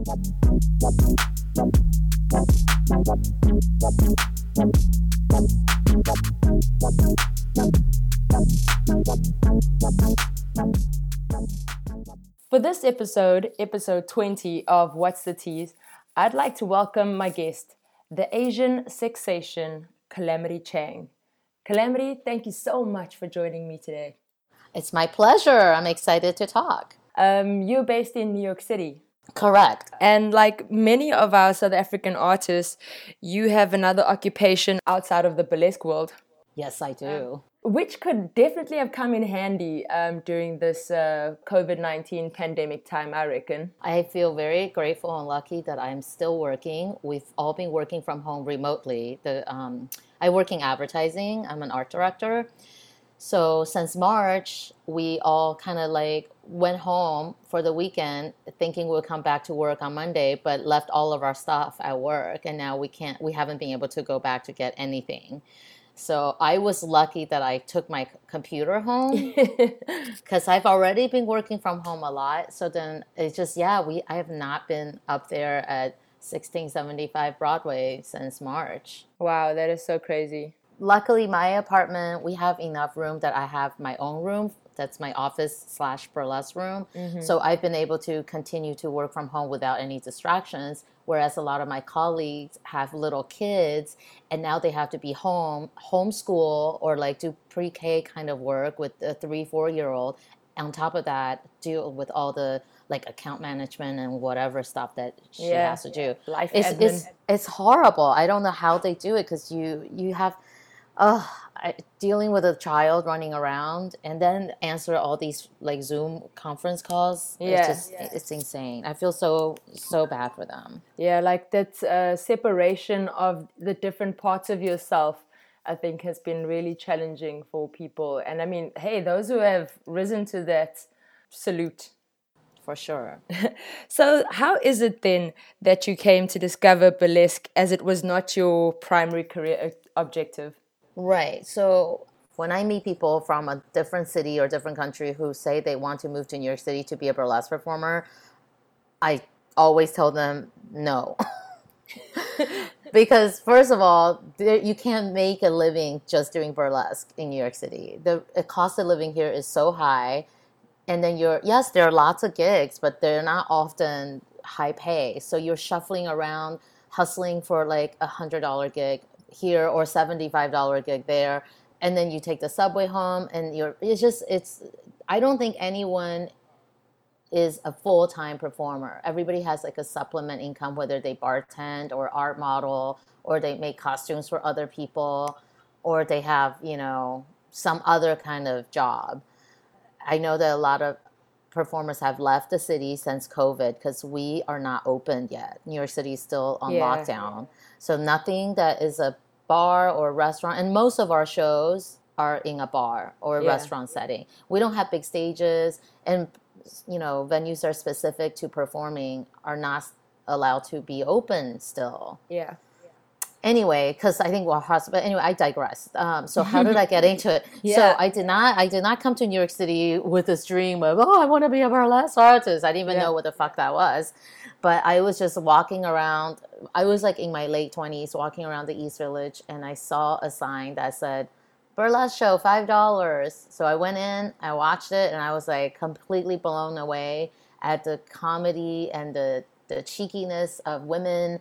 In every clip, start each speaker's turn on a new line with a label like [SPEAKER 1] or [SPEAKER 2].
[SPEAKER 1] For this episode, episode 20 of What's the Tease, I'd like to welcome my guest, the Asian sensation, Calamity Chang. Calamity, thank you so much for joining me today.
[SPEAKER 2] It's my pleasure. I'm excited to talk.
[SPEAKER 1] Um, you're based in New York City.
[SPEAKER 2] Correct.
[SPEAKER 1] And like many of our South African artists, you have another occupation outside of the burlesque world.
[SPEAKER 2] Yes, I do.
[SPEAKER 1] Which could definitely have come in handy um, during this uh, COVID 19 pandemic time, I reckon.
[SPEAKER 2] I feel very grateful and lucky that I'm still working. We've all been working from home remotely. The, um, I work in advertising, I'm an art director. So since March, we all kind of like went home for the weekend thinking we'll come back to work on Monday, but left all of our stuff at work. And now we can't, we haven't been able to go back to get anything. So I was lucky that I took my computer home because I've already been working from home a lot. So then it's just yeah, we I have not been up there at 1675 Broadway since March.
[SPEAKER 1] Wow, that is so crazy.
[SPEAKER 2] Luckily, my apartment we have enough room that I have my own room. That's my office slash burlesque room. Mm-hmm. So I've been able to continue to work from home without any distractions whereas a lot of my colleagues have little kids and now they have to be home homeschool or like do pre-k kind of work with a three four year old on top of that deal with all the like account management and whatever stuff that she yeah. has to do
[SPEAKER 1] life
[SPEAKER 2] it's, it's, it's horrible i don't know how they do it because you you have uh, I, dealing with a child running around and then answer all these like Zoom conference calls. Yeah, it's just yeah. it's insane. I feel so so bad for them.
[SPEAKER 1] Yeah, like that uh, separation of the different parts of yourself. I think has been really challenging for people. And I mean, hey, those who have risen to that, salute.
[SPEAKER 2] For sure.
[SPEAKER 1] so, how is it then that you came to discover burlesque as it was not your primary career uh, objective?
[SPEAKER 2] Right. So when I meet people from a different city or different country who say they want to move to New York City to be a burlesque performer, I always tell them no. because first of all, you can't make a living just doing burlesque in New York City. The, cost of living here is so high, and then you're yes, there are lots of gigs, but they're not often high pay. So you're shuffling around, hustling for like a hundred dollar gig, here or $75 gig there and then you take the subway home and you're it's just it's i don't think anyone is a full-time performer. Everybody has like a supplement income whether they bartend or art model or they make costumes for other people or they have you know some other kind of job. I know that a lot of performers have left the city since covid because we are not open yet new york city is still on yeah. lockdown so nothing that is a bar or restaurant, and most of our shows are in a bar or a yeah. restaurant setting. We don't have big stages, and you know venues are specific to performing are not allowed to be open still.
[SPEAKER 1] Yeah.
[SPEAKER 2] Anyway, because I think we're hospital. Anyway, I digress. Um, so how did I get into it? yeah. So I did not. I did not come to New York City with this dream of oh, I want to be a burlesque artist. I didn't even yeah. know what the fuck that was. But I was just walking around. I was like in my late 20s walking around the East Village and I saw a sign that said, burlesque show, $5. So I went in, I watched it, and I was like completely blown away at the comedy and the, the cheekiness of women,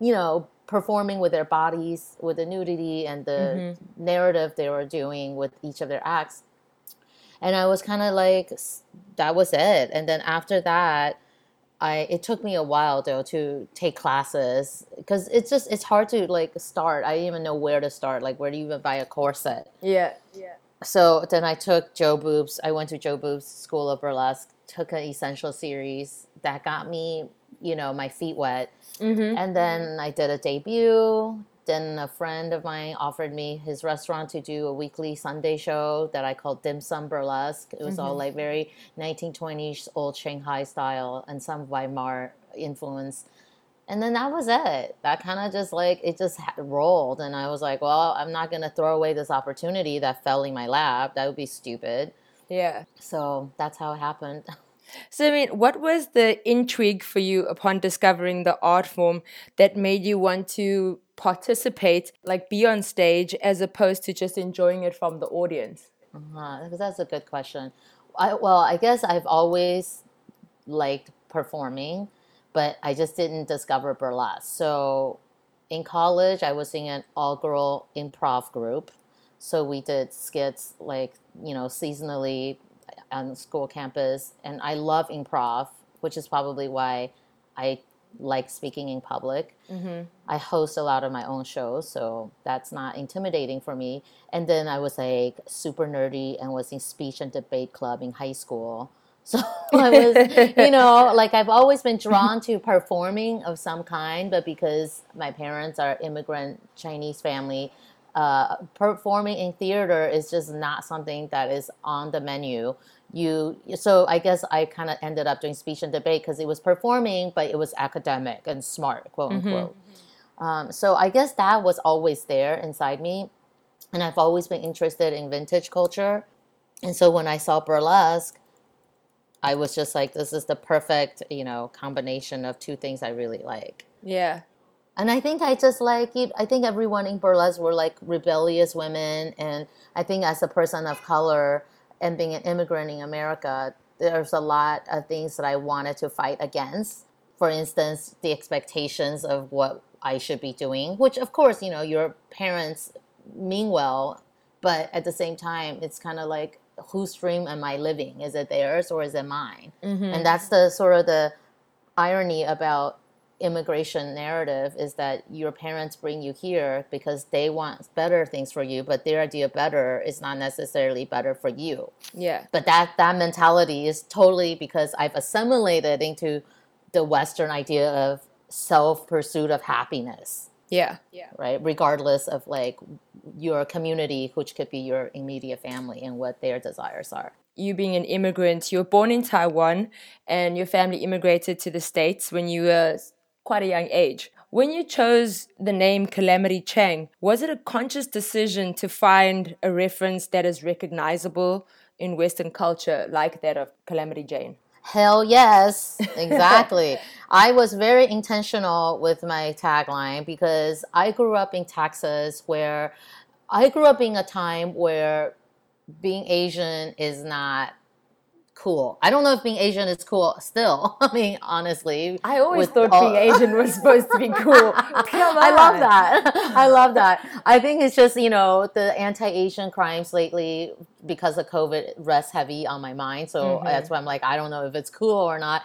[SPEAKER 2] you know, performing with their bodies, with the nudity and the mm-hmm. narrative they were doing with each of their acts. And I was kind of like, that was it. And then after that, I it took me a while though to take classes because it's just it's hard to like start. I didn't even know where to start. Like where do you even buy a corset?
[SPEAKER 1] Yeah, yeah.
[SPEAKER 2] So then I took Jo Boobs. I went to Jo Boobs School of Burlesque. Took an essential series that got me, you know, my feet wet. Mm-hmm. And then I did a debut. Then a friend of mine offered me his restaurant to do a weekly Sunday show that I called Dim Sum Burlesque. It was mm-hmm. all like very 1920s old Shanghai style and some Weimar influence. And then that was it. That kind of just like it just rolled, and I was like, well, I'm not gonna throw away this opportunity that fell in my lap. That would be stupid.
[SPEAKER 1] Yeah.
[SPEAKER 2] So that's how it happened.
[SPEAKER 1] So, I mean, what was the intrigue for you upon discovering the art form that made you want to participate, like be on stage, as opposed to just enjoying it from the audience?
[SPEAKER 2] Uh-huh. That's a good question. I, well, I guess I've always liked performing, but I just didn't discover burlesque. So, in college, I was in an all girl improv group. So, we did skits like, you know, seasonally on the school campus, and I love improv, which is probably why I like speaking in public. Mm-hmm. I host a lot of my own shows, so that's not intimidating for me. And then I was like super nerdy and was in speech and debate club in high school. So I was, you know, like I've always been drawn to performing of some kind, but because my parents are immigrant Chinese family, uh, performing in theater is just not something that is on the menu you so i guess i kind of ended up doing speech and debate because it was performing but it was academic and smart quote mm-hmm. unquote mm-hmm. um, so i guess that was always there inside me and i've always been interested in vintage culture and so when i saw burlesque i was just like this is the perfect you know combination of two things i really like
[SPEAKER 1] yeah
[SPEAKER 2] and I think I just like it. I think everyone in burlesque were like rebellious women, and I think as a person of color, and being an immigrant in America, there's a lot of things that I wanted to fight against. For instance, the expectations of what I should be doing, which of course, you know, your parents mean well, but at the same time, it's kind of like whose dream am I living? Is it theirs or is it mine? Mm-hmm. And that's the sort of the irony about immigration narrative is that your parents bring you here because they want better things for you but their idea better is not necessarily better for you.
[SPEAKER 1] Yeah.
[SPEAKER 2] But that that mentality is totally because i've assimilated into the western idea of self pursuit of happiness.
[SPEAKER 1] Yeah. Yeah.
[SPEAKER 2] Right? Regardless of like your community which could be your immediate family and what their desires are.
[SPEAKER 1] You being an immigrant, you were born in Taiwan and your family immigrated to the States when you were quite a young age. When you chose the name Calamity Chang, was it a conscious decision to find a reference that is recognizable in Western culture, like that of Calamity Jane?
[SPEAKER 2] Hell yes, exactly. I was very intentional with my tagline because I grew up in Texas where I grew up in a time where being Asian is not cool. I don't know if being Asian is cool still. I mean, honestly.
[SPEAKER 1] I always thought all... being Asian was supposed to be cool. Come on.
[SPEAKER 2] I love that. I love that. I think it's just, you know, the anti Asian crimes lately because of COVID rests heavy on my mind. So mm-hmm. that's why I'm like, I don't know if it's cool or not.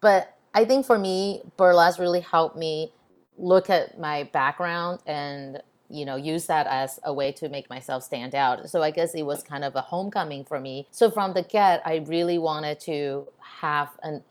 [SPEAKER 2] But I think for me, burlesque really helped me look at my background and you know use that as a way to make myself stand out. So i guess it was kind of a homecoming for me. So from the get i really wanted to have an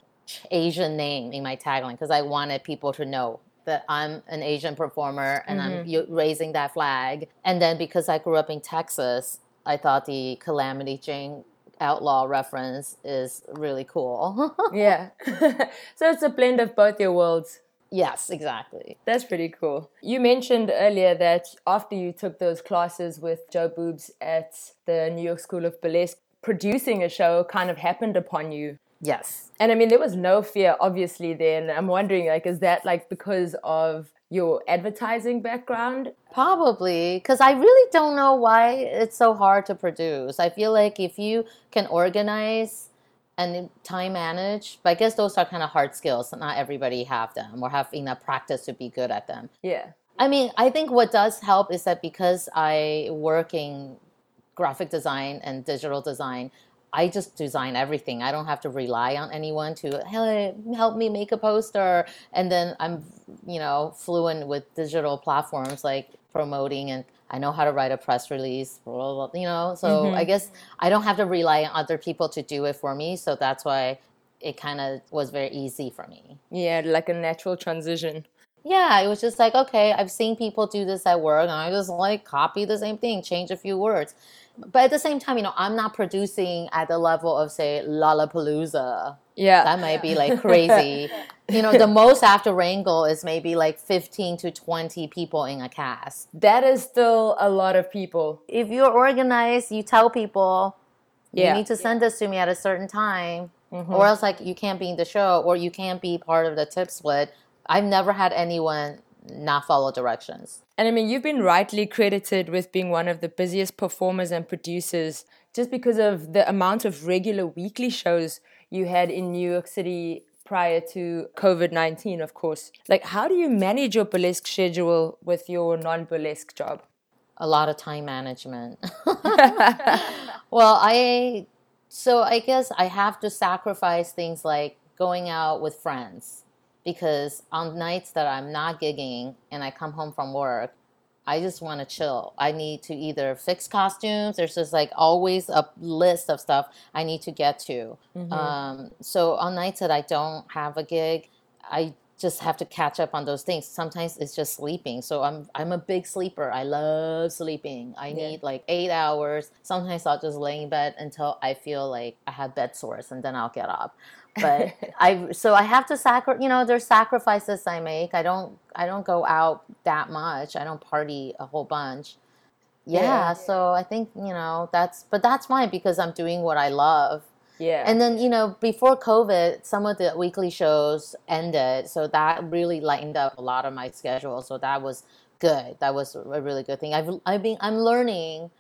[SPEAKER 2] asian name in my tagline because i wanted people to know that i'm an asian performer and mm-hmm. i'm raising that flag. And then because i grew up in texas i thought the calamity jane outlaw reference is really cool.
[SPEAKER 1] Yeah. So it's a blend of both your worlds
[SPEAKER 2] Yes, exactly.
[SPEAKER 1] That's pretty cool. You mentioned earlier that after you took those classes with Jo Boobs at the New York School of Burlesque, producing a show kind of happened upon you.
[SPEAKER 2] Yes.
[SPEAKER 1] And I mean, there was no fear, obviously, then. I'm wondering, like, is that like because of your advertising background?
[SPEAKER 2] Probably, because I really don't know why it's so hard to produce. I feel like if you can organize and time manage. But I guess those are kind of hard skills. Not everybody have them or have enough practice to be good at them.
[SPEAKER 1] Yeah.
[SPEAKER 2] I mean, I think what does help is that because I work in graphic design and digital design, I just design everything. I don't have to rely on anyone to hey, help me make a poster. And then I'm, you know, fluent with digital platforms like promoting and I know how to write a press release, blah, blah, blah, you know. So mm-hmm. I guess I don't have to rely on other people to do it for me. So that's why it kind of was very easy for me.
[SPEAKER 1] Yeah, like a natural transition.
[SPEAKER 2] Yeah, it was just like, okay, I've seen people do this at work, and I just like copy the same thing, change a few words. But at the same time, you know, I'm not producing at the level of, say, Lollapalooza.
[SPEAKER 1] Yeah.
[SPEAKER 2] That might be like crazy. you know, the most after Wrangle is maybe like 15 to 20 people in a cast.
[SPEAKER 1] That is still a lot of people.
[SPEAKER 2] If you're organized, you tell people, yeah. you need to send yeah. this to me at a certain time. mm-hmm. or else like you can't be in the show or you can't be part of the tip split. I've never had anyone not follow directions.
[SPEAKER 1] And I mean, you've been rightly credited with being one of the busiest performers and producers just because of the amount of regular weekly shows you had in New York City prior to COVID 19, of course. Like, how do you manage your burlesque schedule with your non burlesque job?
[SPEAKER 2] A lot of time management. well, I, so I guess I have to sacrifice things like going out with friends because on nights that I'm not gigging and I come home from work, I just want to chill. I need to either fix costumes. There's just like always a list of stuff I need to get to. Mm-hmm. Um, so on nights that I don't have a gig, I just have to catch up on those things. Sometimes it's just sleeping. So I'm I'm a big sleeper. I love sleeping. I yeah. need like eight hours. Sometimes I'll just lay in bed until I feel like I have bed sores, and then I'll get up but I so I have to sacrifice. You know, there's sacrifices I make. I don't I don't go out that much. I don't party a whole bunch. Yeah, yeah, so I think you know that's but that's fine because I'm doing what I love.
[SPEAKER 1] Yeah.
[SPEAKER 2] And then you know before COVID, some of the weekly shows ended, so that really lightened up a lot of my schedule. So that was good. That was a really good thing. I've I've been I'm learning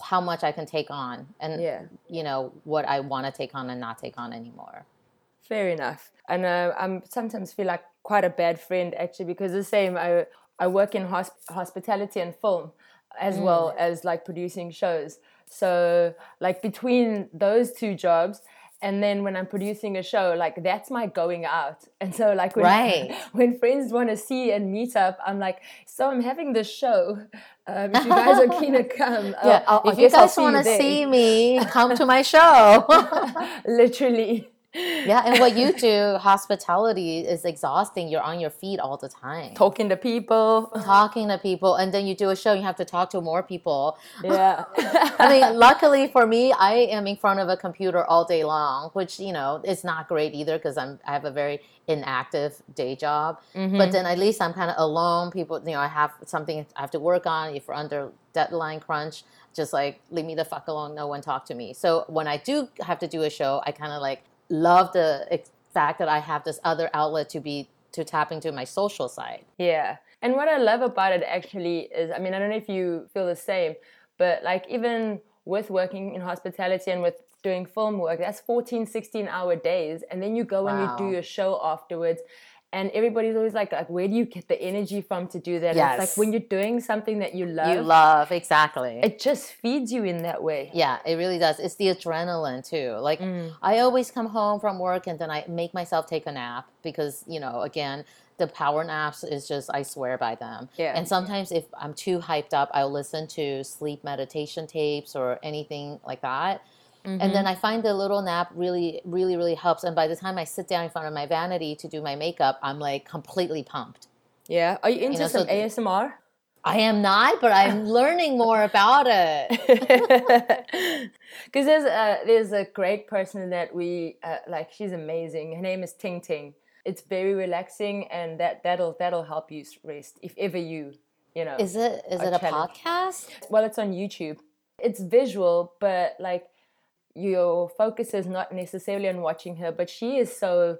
[SPEAKER 2] how much I can take on and yeah. you know what I want to take on and not take on anymore.
[SPEAKER 1] Fair enough. And uh, I sometimes feel like quite a bad friend actually because the same I I work in hosp- hospitality and film as mm. well as like producing shows. So like between those two jobs and then when I'm producing a show, like that's my going out. And so like when right. when friends want to see and meet up, I'm like, so I'm having this show. Um, if you guys are keen to come,
[SPEAKER 2] yeah. Uh, if you guys want to see me, come to my show.
[SPEAKER 1] Literally
[SPEAKER 2] yeah, and what you do, hospitality is exhausting. You're on your feet all the time.
[SPEAKER 1] Talking to people.
[SPEAKER 2] Talking to people. And then you do a show, you have to talk to more people.
[SPEAKER 1] Yeah.
[SPEAKER 2] I mean, luckily for me, I am in front of a computer all day long, which, you know, is not great either because I'm I have a very inactive day job. Mm-hmm. But then at least I'm kind of alone. People, you know, I have something I have to work on. If we're under deadline crunch, just like leave me the fuck alone. No one talk to me. So when I do have to do a show, I kind of like love the fact that I have this other outlet to be to tap into my social side.
[SPEAKER 1] Yeah. And what I love about it actually is I mean, I don't know if you feel the same, but like even with working in hospitality and with doing film work, that's 14, 16 hour days. And then you go wow. and you do your show afterwards and everybody's always like, like where do you get the energy from to do that yes. it's like when you're doing something that you love
[SPEAKER 2] you love exactly
[SPEAKER 1] it just feeds you in that way
[SPEAKER 2] yeah it really does it's the adrenaline too like mm. i always come home from work and then i make myself take a nap because you know again the power naps is just I swear by them.
[SPEAKER 1] Yeah.
[SPEAKER 2] And sometimes if I'm too hyped up, I'll listen to sleep meditation tapes or anything like that. Mm-hmm. And then mm-hmm. I find the little nap really, really, really helps. And by the time I sit down in front of my vanity to do my makeup, I'm like completely pumped.
[SPEAKER 1] Yeah. Are you into you know, some so ASMR?
[SPEAKER 2] I am not, but I'm learning more about it.
[SPEAKER 1] Because there's a there's a great person that we uh, like. She's amazing. Her name is Ting Ting. It's very relaxing, and that that'll that'll help you rest if ever you you know.
[SPEAKER 2] Is it is it a challenged. podcast?
[SPEAKER 1] Well, it's on YouTube. It's visual, but like your focus is not necessarily on watching her, but she is so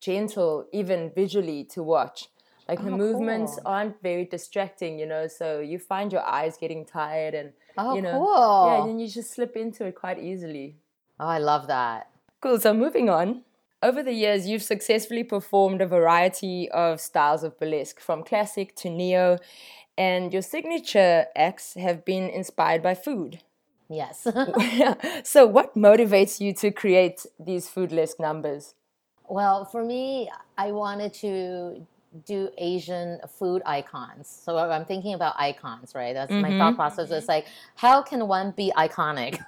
[SPEAKER 1] gentle, even visually, to watch. Like her oh, movements cool. aren't very distracting, you know. So you find your eyes getting tired, and
[SPEAKER 2] oh,
[SPEAKER 1] you know,
[SPEAKER 2] cool.
[SPEAKER 1] yeah, and then you just slip into it quite easily.
[SPEAKER 2] Oh, I love that.
[SPEAKER 1] Cool. So moving on. Over the years, you've successfully performed a variety of styles of burlesque, from classic to neo, and your signature acts have been inspired by food.
[SPEAKER 2] Yes.
[SPEAKER 1] so, what motivates you to create these foodless numbers?
[SPEAKER 2] Well, for me, I wanted to do Asian food icons. So I'm thinking about icons, right? That's mm-hmm. my thought process. It's like, how can one be iconic?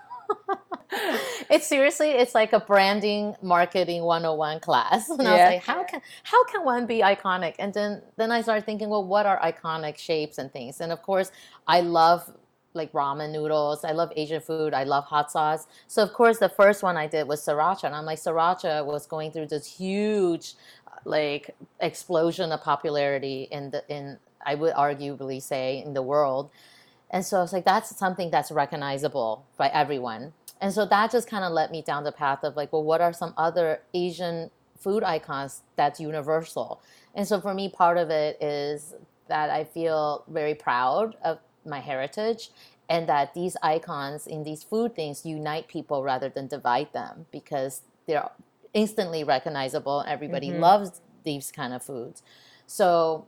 [SPEAKER 2] it's seriously, it's like a branding marketing 101 class. And yeah. I was like, how can how can one be iconic? And then then I started thinking, well, what are iconic shapes and things? And of course, I love like ramen noodles. I love Asian food. I love hot sauce. So of course, the first one I did was sriracha, and I'm like, sriracha was going through this huge, uh, like explosion of popularity in the in I would arguably say in the world. And so I was like, that's something that's recognizable by everyone. And so that just kind of led me down the path of like, well, what are some other Asian food icons that's universal? And so for me, part of it is that I feel very proud of my heritage and that these icons in these food things unite people rather than divide them because they're instantly recognizable and everybody
[SPEAKER 1] Mhm.
[SPEAKER 2] loves these kind of foods. So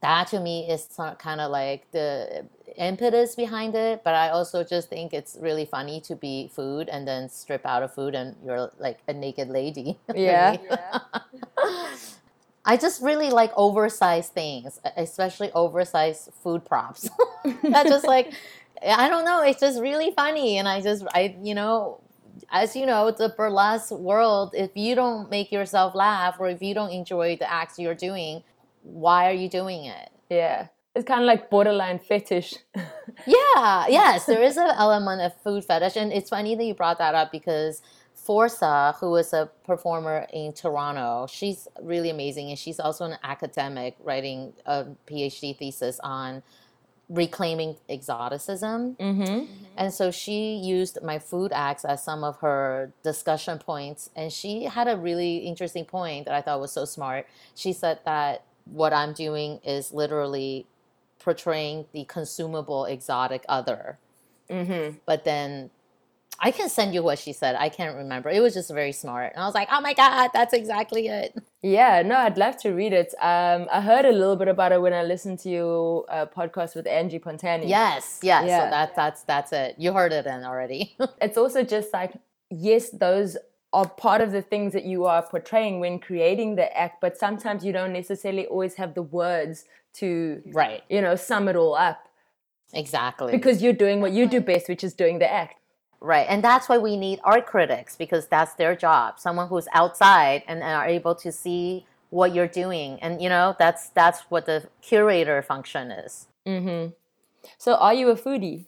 [SPEAKER 2] that to me is kind of like the impetus behind it but i also just think it's really funny to be food and then strip out of food and you're like a naked lady
[SPEAKER 1] Yeah.
[SPEAKER 2] i just really like oversized things especially oversized food props that just like i don't know it's just really funny and i just i you know as you know the burlesque world if you don't make yourself laugh or if you don't enjoy the acts you're doing why are you doing it
[SPEAKER 1] Yeah. It's kind of like borderline fetish.
[SPEAKER 2] yeah, yes, there is an element of food fetish, and it's funny that you brought that up because Forza, who is a performer in Toronto, she's really amazing, and she's also an academic writing a PhD thesis on reclaiming exoticism.
[SPEAKER 1] mm-hmm.
[SPEAKER 2] And so she used my food acts as some of her discussion points. And she had a really interesting point that I thought was so smart. She said that what I'm doing is literally portraying the consumable exotic other.
[SPEAKER 1] Mm-hmm.
[SPEAKER 2] But then I can send you what she said. I can't remember. It was just very smart. And I was like, oh my God, that's exactly it.
[SPEAKER 1] Yeah, no, I'd love to read it. Um, I heard a little bit about it when I listened to your uh, podcast with Angie Pontani.
[SPEAKER 2] Yes, yes.
[SPEAKER 1] Yeah.
[SPEAKER 2] So that, that's, that's it. You heard it in already.
[SPEAKER 1] It's also just like, yes, those are part of the things that you are portraying when creating the act, but sometimes you don't necessarily always have the words to,
[SPEAKER 2] right.
[SPEAKER 1] you know, sum it all up
[SPEAKER 2] Exactly.
[SPEAKER 1] because you're doing what you do best, which is doing the act.
[SPEAKER 2] Right. And that's why we need art critics because that's their job. Someone who's outside and, and are able to see what you're doing. And you know, that's that's what the curator function is.
[SPEAKER 1] Mm-hmm. So, are you a foodie?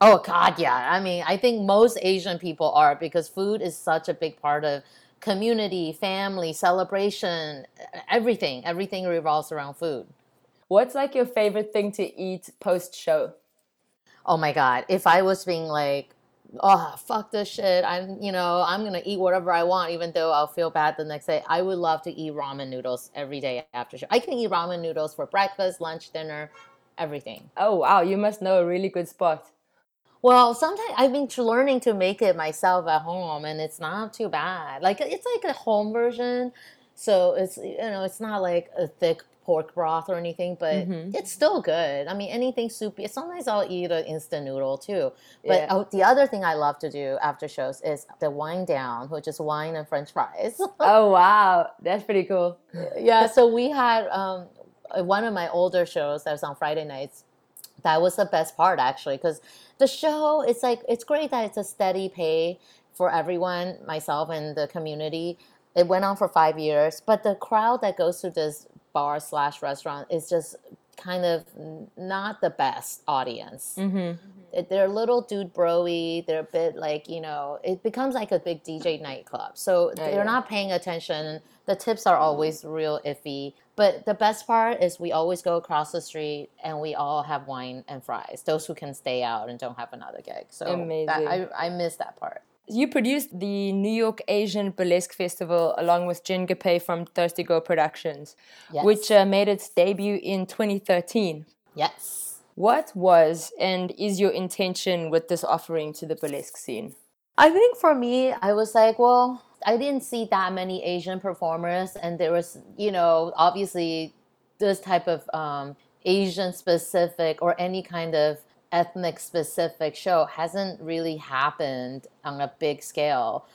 [SPEAKER 2] Oh god, yeah. I mean, I think most Asian people are because food is such a big part of community, family, celebration, everything. Everything revolves around food.
[SPEAKER 1] What's like your favorite thing to eat post show?
[SPEAKER 2] oh my god if i was being like oh fuck this shit. I'm you know i'm gonna eat whatever i want even though i'll feel bad the next day. I would love to eat ramen noodles every day after show i can eat ramen noodles for breakfast lunch dinner everything.
[SPEAKER 1] Oh, wow, you must know a really good spot.
[SPEAKER 2] well sometimes i've been learning to make it myself at home and it's not too bad. Like it's like a home version so it's you know it's not like a thick pork broth or anything but
[SPEAKER 1] Mhm.
[SPEAKER 2] it's still good i mean anything soupy sometimes i'll eat an instant noodle too but
[SPEAKER 1] Yeah.
[SPEAKER 2] oh, the other thing i love to do after shows is the wine down which is wine and french fries
[SPEAKER 1] Oh, wow, that's pretty cool.
[SPEAKER 2] yeah so we had um, uh, one of my older shows that was on friday nights that was the best part actually because the show it's like it's great that it's a steady pay for everyone myself and the community it went on for five years but the crowd that goes to this bar slash restaurant is just kind of not the best audience
[SPEAKER 1] Mm-hmm.
[SPEAKER 2] they're a little dude broy. They're a bit like you know, it becomes like a big DJ nightclub. So they're
[SPEAKER 1] yeah.
[SPEAKER 2] not paying attention. The tips are always real iffy. But the best part is we always go across the street and we all have wine and fries. Those who can stay out and don't have another gig. So that-
[SPEAKER 1] Amazing.
[SPEAKER 2] I I miss that part.
[SPEAKER 1] You produced the New York Asian Burlesque Festival along with Jen Gapay from Thirsty Girl Productions,
[SPEAKER 2] Yes.
[SPEAKER 1] which uh, made its debut in 2013.
[SPEAKER 2] yes.
[SPEAKER 1] What was and is your intention with this offering to the burlesque scene?
[SPEAKER 2] I think for me, I was like, well, I didn't see that many Asian performers, and there was, you know, obviously this type of um, Asian specific or any kind of ethnic specific show hasn't really happened on a big scale.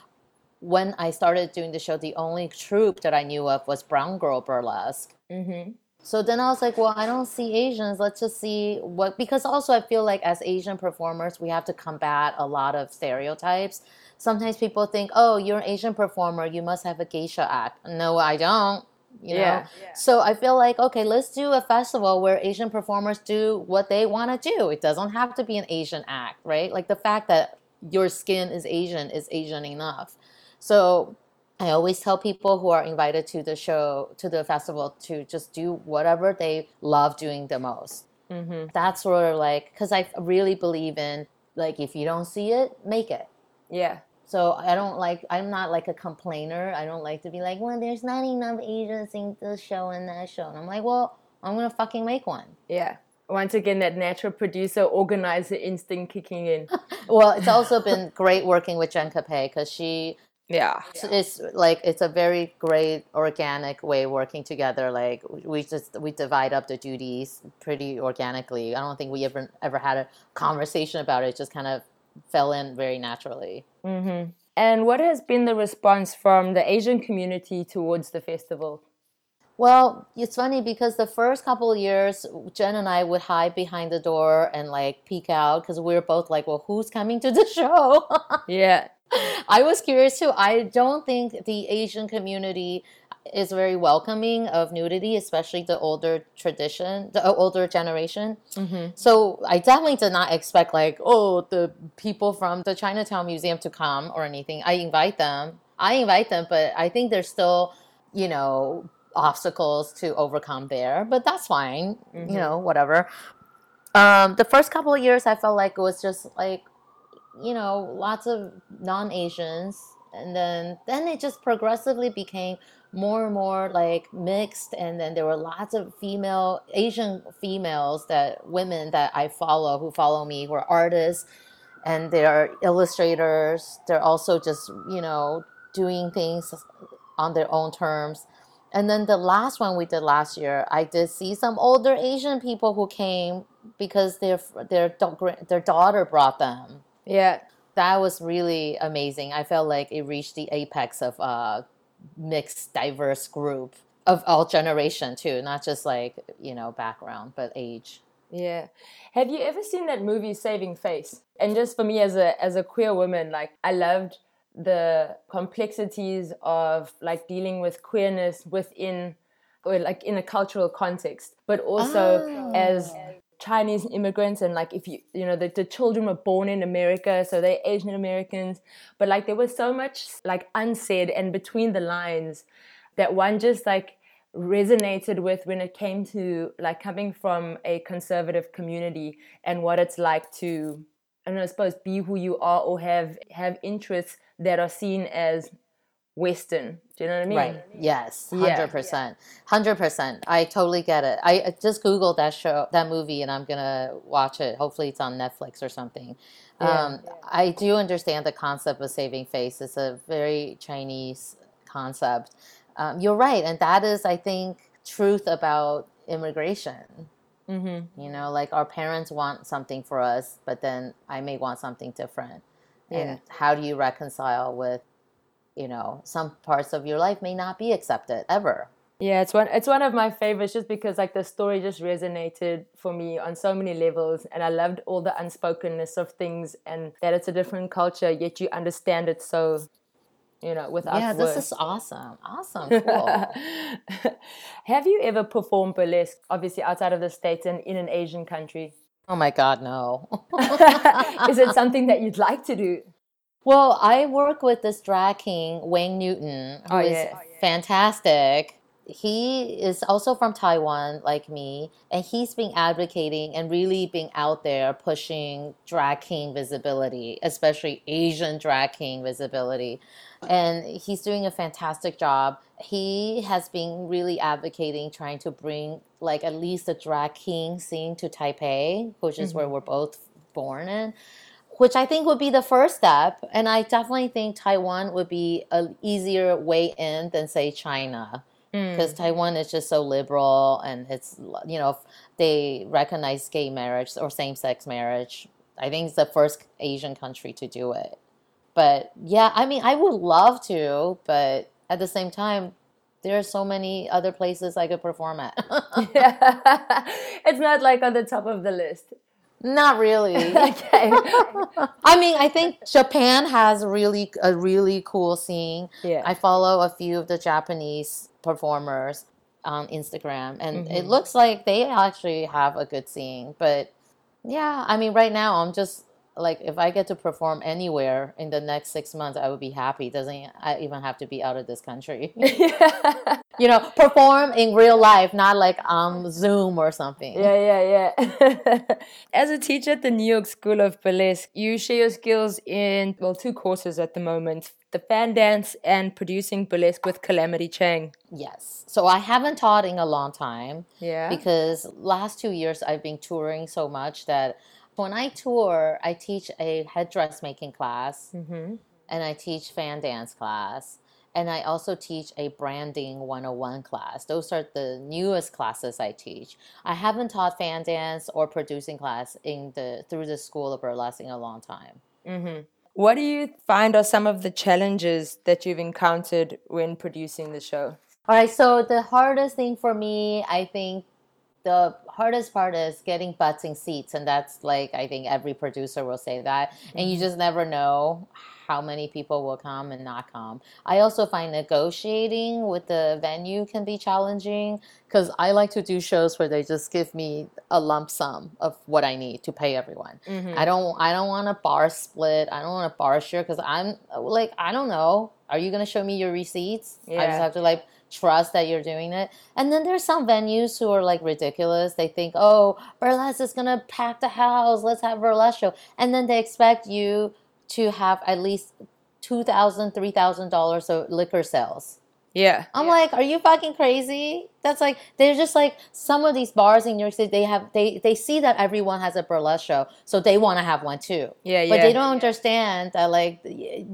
[SPEAKER 2] When I started doing the show, the only troupe that I knew of was Brown Girl Burlesque.
[SPEAKER 1] Mm-hmm.
[SPEAKER 2] So then I was like, well, I don't see Asians. Let's just see what, because also I feel like as Asian performers, we have to combat a lot of stereotypes. Sometimes people think, oh, you're an Asian performer, you must have a geisha act. No, I don't. You know?
[SPEAKER 1] Yeah.
[SPEAKER 2] So I feel like, okay, let's do a festival where Asian performers do what they want to do. It doesn't have to be an Asian act, right? Like the fact that your skin is Asian is Asian enough. So I always tell people who are invited to the show, to the festival, to just do whatever they love doing the most.
[SPEAKER 1] Mm-hmm.
[SPEAKER 2] That's sort of like, because I really believe in, like, if you don't see it, make it.
[SPEAKER 1] Yeah.
[SPEAKER 2] So I don't like. I'm not like a complainer. I don't like to be like, well, there's not enough Asians in this show and that show. And I'm like, well, I'm gonna fucking make one.
[SPEAKER 1] Yeah. Once again, that natural producer organizer instinct kicking in.
[SPEAKER 2] Well, it's also been great working with Jen Gapay because she
[SPEAKER 1] Yeah.
[SPEAKER 2] it's like it's a very great organic way working together like we just we divide up the duties pretty organically i don't think we ever ever had a conversation about it it just kind of fell in very naturally
[SPEAKER 1] Mm-hmm. And what has been the response from the Asian community towards the festival?
[SPEAKER 2] well it's funny because the first couple of years jen and i would hide behind the door and like peek out because we were both like well who's coming to the show
[SPEAKER 1] Yeah.
[SPEAKER 2] I was curious too. I don't think the Asian community is very welcoming of nudity, especially the older tradition, the older generation.
[SPEAKER 1] Mm-hmm.
[SPEAKER 2] So I definitely did not expect like, oh, the people from the Chinatown Museum to come or anything. I invite them. I invite them, but I think there's still, you know, obstacles to overcome there. But that's fine.
[SPEAKER 1] Mhm.
[SPEAKER 2] You know, whatever. Um, the first couple of years, I felt like it was just like you know lots of non-asians and then then it just progressively became more and more like mixed and then there were lots of female asian females that women that i follow who follow me who are artists and they're illustrators they're also just you know doing things on their own terms and then the last one we did last year i did see some older asian people who came because their their their daughter brought them
[SPEAKER 1] Yeah.
[SPEAKER 2] that was really amazing. I felt like it reached the apex of a mixed, diverse group of all generation too, not just like you know background, but age.
[SPEAKER 1] Yeah. Have you ever seen that movie Saving Face? And just for me as a as a queer woman, like I loved the complexities of like dealing with queerness within or like in a cultural context, but also
[SPEAKER 2] Oh.
[SPEAKER 1] as Chinese immigrants and like if you you know the, the children were born in America, so they're Asian Americans, but like there was so much like unsaid and between the lines that one just like resonated with when it came to like coming from a conservative community and what it's like to I don't know, I suppose be who you are or have have interests that are seen as Western. Do you know what I mean?
[SPEAKER 2] Right. Yes. Hundred percent. Hundred percent. I totally get it. I I just googled that show, that movie, and I'm gonna watch it. Hopefully, it's on Netflix or something.
[SPEAKER 1] Yeah.
[SPEAKER 2] Um, I do understand the concept of saving face. It's a very Chinese concept. Um, you're right, and that is, I think, truth about immigration.
[SPEAKER 1] Mm-hmm.
[SPEAKER 2] You know, like our parents want something for us, but then I may want something different.
[SPEAKER 1] Yeah.
[SPEAKER 2] And how do you reconcile with, you know, some parts of your life may not be accepted ever.
[SPEAKER 1] Yeah, it's one it's one of my favorites just because like the story just resonated for me on so many levels and I loved all the unspokenness of things and that it's a different culture yet you understand it so you know without
[SPEAKER 2] yeah, this is awesome. Awesome. Cool.
[SPEAKER 1] Have you ever performed burlesque obviously outside of the states and in an Asian country?
[SPEAKER 2] oh my God, no.
[SPEAKER 1] is it something that you'd like to do?
[SPEAKER 2] Well, I work with this drag king, Wang Newton, who
[SPEAKER 1] Oh,
[SPEAKER 2] is oh,
[SPEAKER 1] yeah.
[SPEAKER 2] fantastic. He is also from Taiwan, like me, and he's been advocating and really being out there pushing drag king visibility, especially Asian drag king visibility. And he's doing a fantastic job. He has been really advocating, trying to bring like at least the drag king scene to Taipei, which is where mm-hmm. we're both born in which I think would be the first step. And I definitely think Taiwan would be an easier way in than say China, because hmm. Taiwan is just so liberal and it's you know they recognize gay marriage or same sex marriage. I think it's the first Asian country to do it. But yeah, I mean, I would love to, but at the same time, there are so many other places I could perform at. yeah.
[SPEAKER 1] it's not like on the top of the list.
[SPEAKER 2] Not really.
[SPEAKER 1] Okay.
[SPEAKER 2] I mean, I think Japan has really a really cool scene.
[SPEAKER 1] Yeah.
[SPEAKER 2] I follow a few of the Japanese performers on Instagram, and it
[SPEAKER 1] Mhm.
[SPEAKER 2] looks like they actually have a good scene. But yeah, I mean, right now I'm just like, if I get to perform anywhere in the next six months, I would be happy. Doesn't I even have to be out of this country? you know, perform in real life, not like on Zoom or something.
[SPEAKER 1] Yeah, yeah, yeah. As a teacher at the New York School of Burlesque, you share your skills in, well, two courses at the moment the fan dance and producing burlesque with Calamity Chang.
[SPEAKER 2] Yes. So I haven't taught in a long time.
[SPEAKER 1] Yeah.
[SPEAKER 2] Because last two years I've been touring so much that when I tour, I teach a headdress making class
[SPEAKER 1] Mm-hmm.
[SPEAKER 2] and I teach fan dance class. And I also teach a branding 101 class. Those are the newest classes I teach. I haven't taught fan dance or producing class in the through the school of burlesque in a long time.
[SPEAKER 1] Mm-hmm. What do you find are some of the challenges that you've encountered when producing the show?
[SPEAKER 2] All right, so the hardest thing for me, I think the hardest part is getting butts in seats. And that's like, I think every producer will say that. And you just never know how many people will come and not come. I also find negotiating with the venue can be challenging because I like to do shows where they just give me a lump sum of what I need to pay everyone.
[SPEAKER 1] Mm-hmm.
[SPEAKER 2] I don't I don't want a bar split. I don't want a bar share because I'm like I don't know. Are you gonna show me your receipts? I
[SPEAKER 1] Yeah.
[SPEAKER 2] just have to like trust that you're doing it. And then there's some venues who are like ridiculous. They think, oh, burlesque is gonna pack the house. Let's have burlesque show, and then they expect you to have at least two thousand, three thousand dollars of liquor sales.
[SPEAKER 1] Yeah.
[SPEAKER 2] I'm like, are you fucking crazy? That's like they're just like some of these bars in New York City. They have they they see that everyone has a burlesque show, so they want to have one too.
[SPEAKER 1] Yeah,
[SPEAKER 2] But
[SPEAKER 1] yeah.
[SPEAKER 2] they don't understand that like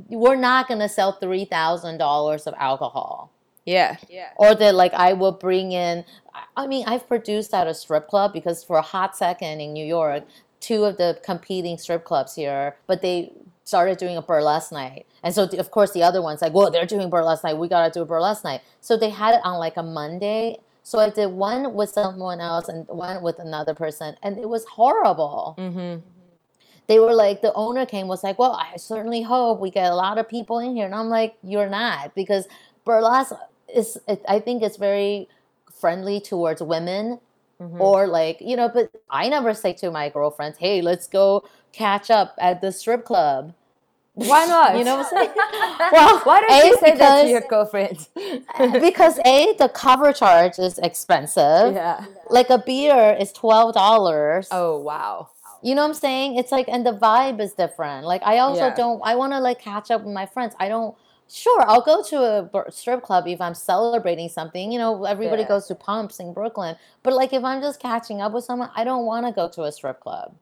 [SPEAKER 2] we're not gonna sell three thousand dollars of alcohol,
[SPEAKER 1] Yeah. Yeah.
[SPEAKER 2] or that like I will bring in. I- mean, I've produced at a strip club because for a hot second in New York, two of the competing strip clubs here, but they started doing a burlesque night. And so, of course, the other one's like, well, they're doing burlesque night. We got to do a burlesque night. So they had it on like a Monday. So I did one with someone else and one with another person. And it was horrible.
[SPEAKER 1] Mm-hmm.
[SPEAKER 2] They were like, the owner came, was like, well, I certainly hope we get a lot of people in here. And I'm like, you're not. Because burlesque is, it, I think it's very friendly towards women
[SPEAKER 1] Mm-hmm.
[SPEAKER 2] or like you know but i never say to my girlfriends hey let's go catch up at the strip club
[SPEAKER 1] Why not?
[SPEAKER 2] you know what i'm saying well
[SPEAKER 1] Why don't
[SPEAKER 2] A,
[SPEAKER 1] you say that to your girlfriend?
[SPEAKER 2] because a the cover charge is expensive
[SPEAKER 1] yeah.
[SPEAKER 2] like a beer is $12
[SPEAKER 1] Oh wow.
[SPEAKER 2] you know what i'm saying it's like and the vibe is different like i also
[SPEAKER 1] Yeah.
[SPEAKER 2] don't i want to like catch up with my friends i don't sure i'll go to a strip club if i'm celebrating something you know everybody
[SPEAKER 1] Yeah.
[SPEAKER 2] goes to pumps in brooklyn but like if i'm just catching up with someone i don't want to go to a strip club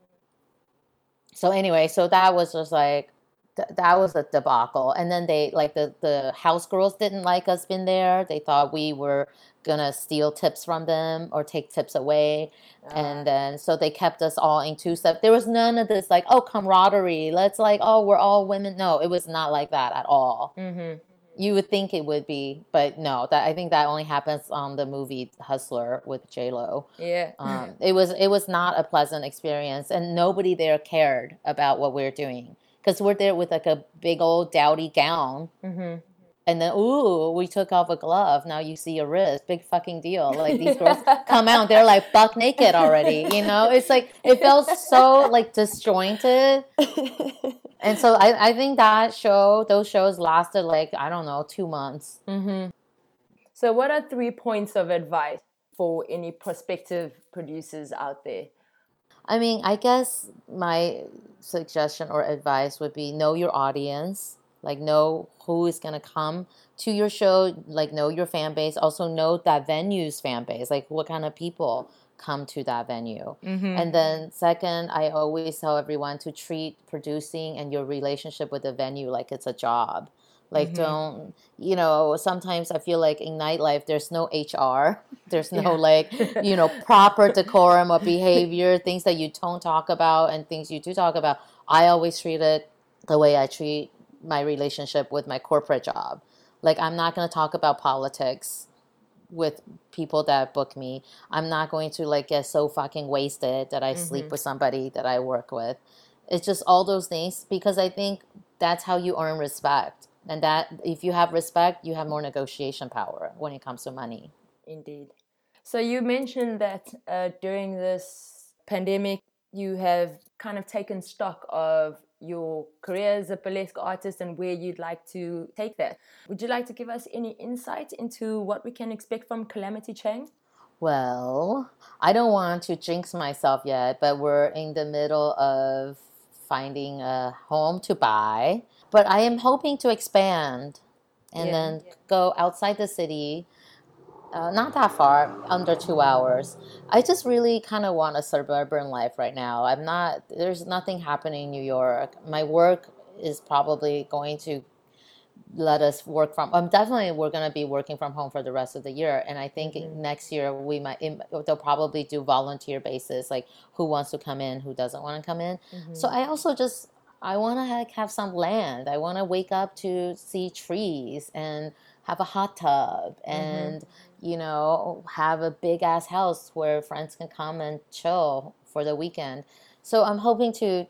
[SPEAKER 2] so anyway so that was just like th- that was a debacle and then they like the the house girls didn't like us being there. They thought we were gonna steal tips from them or take tips away and then so they kept us all in two steps there was none of this like oh camaraderie let's like oh we're all women. No it was not like that at all.
[SPEAKER 1] Mm-hmm.
[SPEAKER 2] you would think it would be but no that i think that only happens on the movie hustler with j-lo.
[SPEAKER 1] Yeah.
[SPEAKER 2] um, it was it was not a pleasant experience and nobody there cared about what we're doing because we're there with like a big old dowdy gown.
[SPEAKER 1] Mm-hmm.
[SPEAKER 2] and then ooh we took off a glove. Now you see a wrist. Big fucking deal. Like these girls come out they're like buck naked already you know? It's like it felt so like disjointed. And so I, I think that show those shows lasted like i don't know two months.
[SPEAKER 1] Mm-hmm. So, what are three points of advice for any prospective producers out there?
[SPEAKER 2] I mean, I guess my suggestion or advice would be know your audience, like know who is going to come to your show, like know your fan base, also know that venue's fan base, like what kind of people come to that venue.
[SPEAKER 1] Mm-hmm.
[SPEAKER 2] And then second, I always tell everyone to treat producing and your relationship with the venue like it's a job. Like
[SPEAKER 1] Mhm.
[SPEAKER 2] don't you know, sometimes I feel like in nightlife there's no HR. There's no
[SPEAKER 1] Yeah.
[SPEAKER 2] like, you know, proper decorum or behavior, things that you don't talk about and things you do talk about. I always treat it the way I treat my relationship with my corporate job. Like I'm not going to talk about politics with people that book me. I'm not going to like get so fucking wasted that I sleep
[SPEAKER 1] Mhm.
[SPEAKER 2] with somebody that I work with. It's just all those things because I think that's how you earn respect. And that if you have respect, you have more negotiation power when it comes to money.
[SPEAKER 1] Indeed. So you mentioned that uh, during this pandemic, you have kind of taken stock of your career as a burlesque artist and where you'd like to take that. Would you like to give us any insight into what we can expect from Calamity Chang?
[SPEAKER 2] Well, I don't want to jinx myself yet, but we're in the middle of finding a home to buy. But I am hoping to expand and
[SPEAKER 1] Yeah.
[SPEAKER 2] then go outside the city. Uh, not that far, under two hours. I just really kind of want a suburban life right now. I'm not, there's nothing happening in New York. My work is probably going to let us work from um, definitely we're going to be working from home for the rest of the year and i think mm-hmm. next year we might they'll probably do volunteer basis like who wants to come in who doesn't want to come in. So mm-hmm. i also just i want to like have some land. I want to wake up to see trees and have a hot tub mm-hmm. and you know have a big ass house where friends can come and chill for the weekend. So i'm hoping to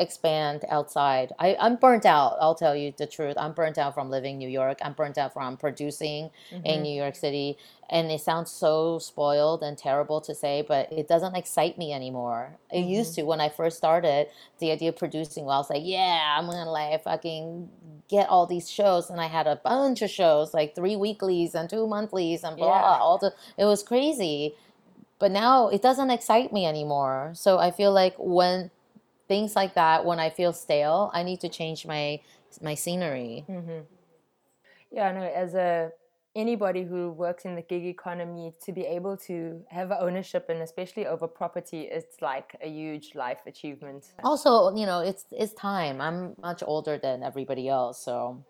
[SPEAKER 2] expand outside. I, I'm burnt out. I'll tell you the truth. I'm burnt out from living in New York. I'm burnt out from producing in mm-hmm. New York City. And it sounds so spoiled and terrible to say, but it doesn't excite me anymore. It mm-hmm. used to when I first started. The idea of producing, well, I was like, yeah, I'm gonna like fucking get all these shows, and I had a bunch of shows, like three weeklies and two monthlies, and blah.
[SPEAKER 1] Yeah.
[SPEAKER 2] All the it was crazy but now it doesn't excite me anymore. So I feel like when things like that, when I feel stale, I need to change my my scenery. Mm-hmm.
[SPEAKER 1] Yeah, I know. As a anybody who works in the gig economy, to be able to have ownership and especially over property, it's like a huge life achievement.
[SPEAKER 2] Also, you know, it's it's time. I'm much older than everybody else, so.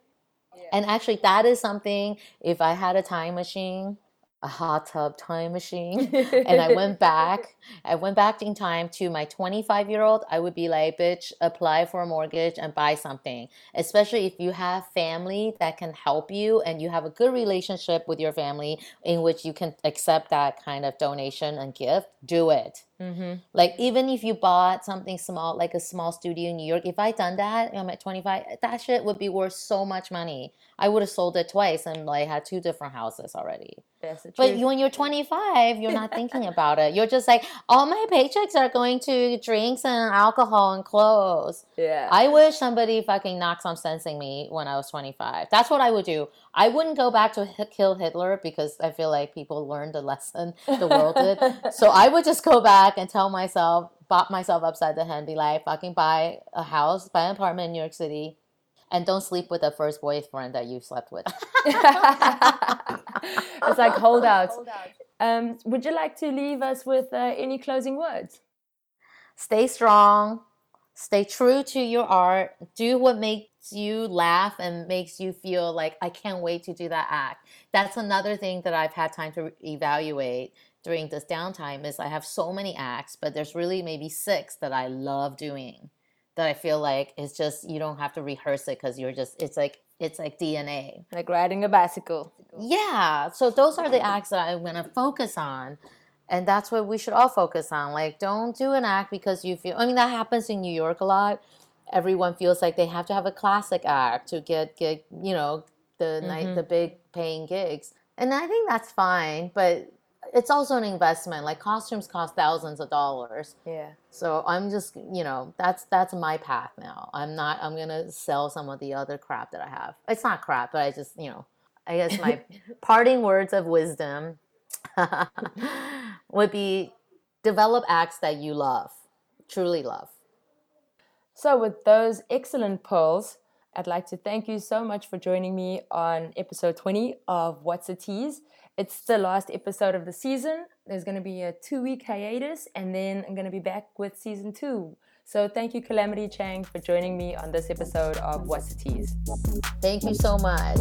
[SPEAKER 2] And actually, that is something. If I had a time machine, a hot tub time machine, and I went back, I went back in time to my 25 year old, I would be like, bitch, apply for a mortgage and buy something. Especially if you have family that can help you and you have a good relationship with your family in which you can accept that kind of donation and gift, do it. Mm-hmm. Like even if you bought something small, like a small studio in New York, if I done that, I'm at 25, that shit would be worth so much money. I would have sold it twice and like had two different houses already.
[SPEAKER 1] That's the
[SPEAKER 2] But
[SPEAKER 1] truth.
[SPEAKER 2] when you're 25, you're not thinking about it. You're just like, all my paychecks are going to drinks and alcohol and clothes.
[SPEAKER 1] yeah.
[SPEAKER 2] I wish somebody fucking knocked some sense in me when I was 25. That's what I would do. I wouldn't go back to kill Hitler because I feel like people learned a lesson the world did. So I would just go back and tell myself, bop myself upside the head, be like, fucking buy a house, buy an apartment in New York City, and don't sleep with the first boyfriend that you slept with.
[SPEAKER 1] it's like holdouts. Um, would you like to leave us with uh, any closing words?
[SPEAKER 2] stay strong, stay true to your art, do what makes you laugh and makes you feel like I can't wait to do that act. That's another thing that I've had time to evaluate during this downtime is I have so many acts, but there's really maybe six that I love doing that I feel like it's just you don't have to rehearse it because you're just it's like it's like DNA.
[SPEAKER 1] Like riding a bicycle.
[SPEAKER 2] Yeah. So those are the acts that I'm gonna focus on. And that's what we should all focus on. Like, don't do an act because you feel. I mean, that happens in New York a lot. Everyone feels like they have to have a classic act to get get you know the night mm-hmm. the big paying gigs, and I think that's fine. But it's also an investment. Like costumes cost thousands of dollars.
[SPEAKER 1] Yeah.
[SPEAKER 2] So I'm just, you know, that's that's my path now. I'm not. I'm gonna sell some of the other crap that I have. It's not crap, but I just, you know, I guess my parting words of wisdom would be develop acts that you love, truly love.
[SPEAKER 1] So, with those excellent pearls, I'd like to thank you so much for joining me on episode 20 of What's a Tease. It's the last episode of the season. There's going to be a two week hiatus, and then I'm going to be back with season two. So, thank you, Calamity Chang, for joining me on this episode of What's a Tease.
[SPEAKER 2] Thank you so much.